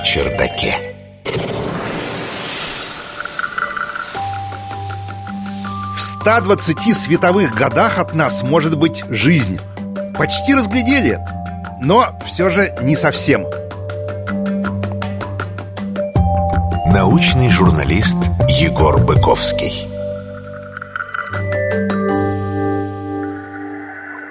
чердаке. В 120 световых годах от нас может быть жизнь. Почти разглядели, но все же не совсем. Научный журналист Егор Быковский.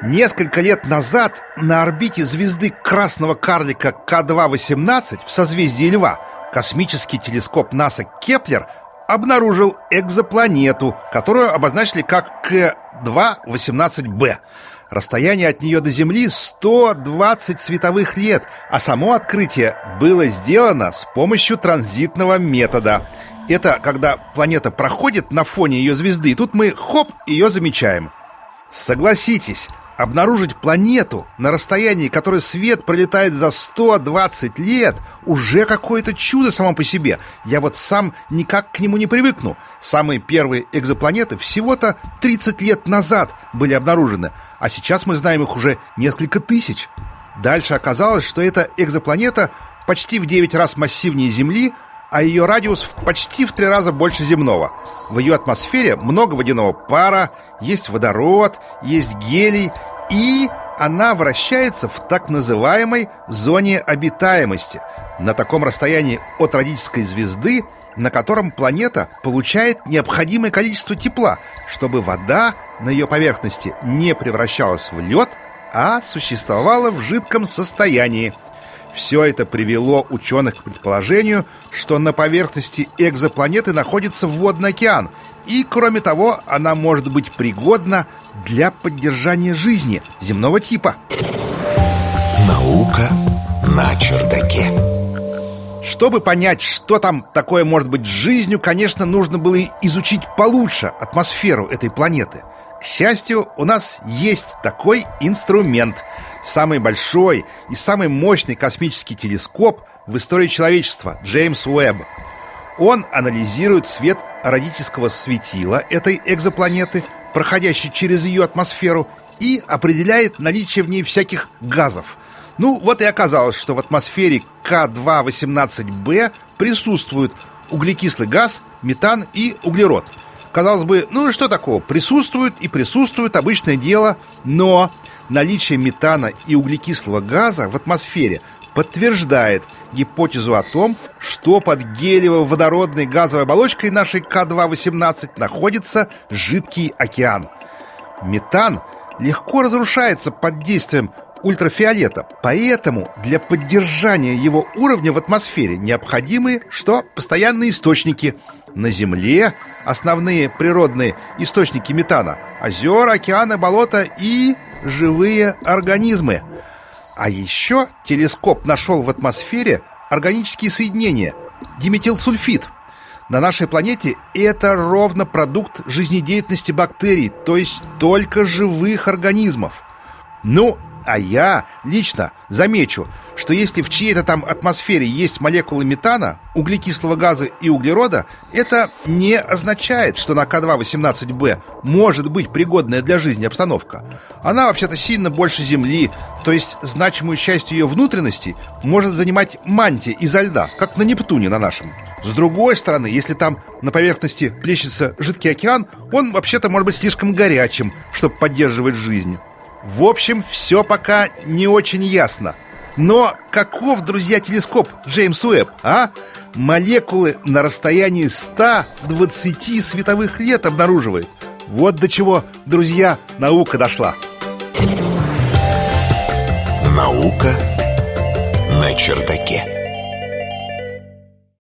Несколько лет назад на орбите звезды красного карлика К2-18 в созвездии Льва космический телескоп НАСА Кеплер обнаружил экзопланету, которую обозначили как К2-18b. Расстояние от нее до Земли 120 световых лет, а само открытие было сделано с помощью транзитного метода. Это когда планета проходит на фоне ее звезды, и тут мы, хоп, ее замечаем. Согласитесь, Обнаружить планету на расстоянии, которое свет пролетает за 120 лет, уже какое-то чудо само по себе. Я вот сам никак к нему не привыкну. Самые первые экзопланеты всего-то 30 лет назад были обнаружены, а сейчас мы знаем их уже несколько тысяч. Дальше оказалось, что эта экзопланета почти в 9 раз массивнее Земли, а ее радиус почти в три раза больше земного. В ее атмосфере много водяного пара, есть водород, есть гелий, и она вращается в так называемой зоне обитаемости, на таком расстоянии от родительской звезды, на котором планета получает необходимое количество тепла, чтобы вода на ее поверхности не превращалась в лед, а существовала в жидком состоянии – все это привело ученых к предположению, что на поверхности экзопланеты находится водный океан, и, кроме того, она может быть пригодна для поддержания жизни земного типа. Наука на чердаке. Чтобы понять, что там такое может быть с жизнью, конечно, нужно было изучить получше атмосферу этой планеты – к счастью, у нас есть такой инструмент. Самый большой и самый мощный космический телескоп в истории человечества – Джеймс Уэбб. Он анализирует свет родительского светила этой экзопланеты, проходящей через ее атмосферу, и определяет наличие в ней всяких газов. Ну, вот и оказалось, что в атмосфере К2-18b присутствуют углекислый газ, метан и углерод – Казалось бы, ну и что такого? Присутствует и присутствует обычное дело, но наличие метана и углекислого газа в атмосфере подтверждает гипотезу о том, что под гелево-водородной газовой оболочкой нашей К2-18 находится жидкий океан. Метан легко разрушается под действием ультрафиолета, поэтому для поддержания его уровня в атмосфере необходимы что? Постоянные источники. На Земле основные природные источники метана – озера, океаны, болота и живые организмы. А еще телескоп нашел в атмосфере органические соединения – диметилсульфид. На нашей планете это ровно продукт жизнедеятельности бактерий, то есть только живых организмов. Ну, а я лично замечу, что если в чьей-то там атмосфере есть молекулы метана, углекислого газа и углерода, это не означает, что на К2-18b может быть пригодная для жизни обстановка. Она вообще-то сильно больше Земли, то есть значимую часть ее внутренности может занимать мантия изо льда, как на Нептуне на нашем. С другой стороны, если там на поверхности плещется жидкий океан, он вообще-то может быть слишком горячим, чтобы поддерживать жизнь. В общем, все пока не очень ясно. Но каков, друзья, телескоп Джеймс Уэбб, а? Молекулы на расстоянии 120 световых лет обнаруживает. Вот до чего, друзья, наука дошла. Наука на чердаке.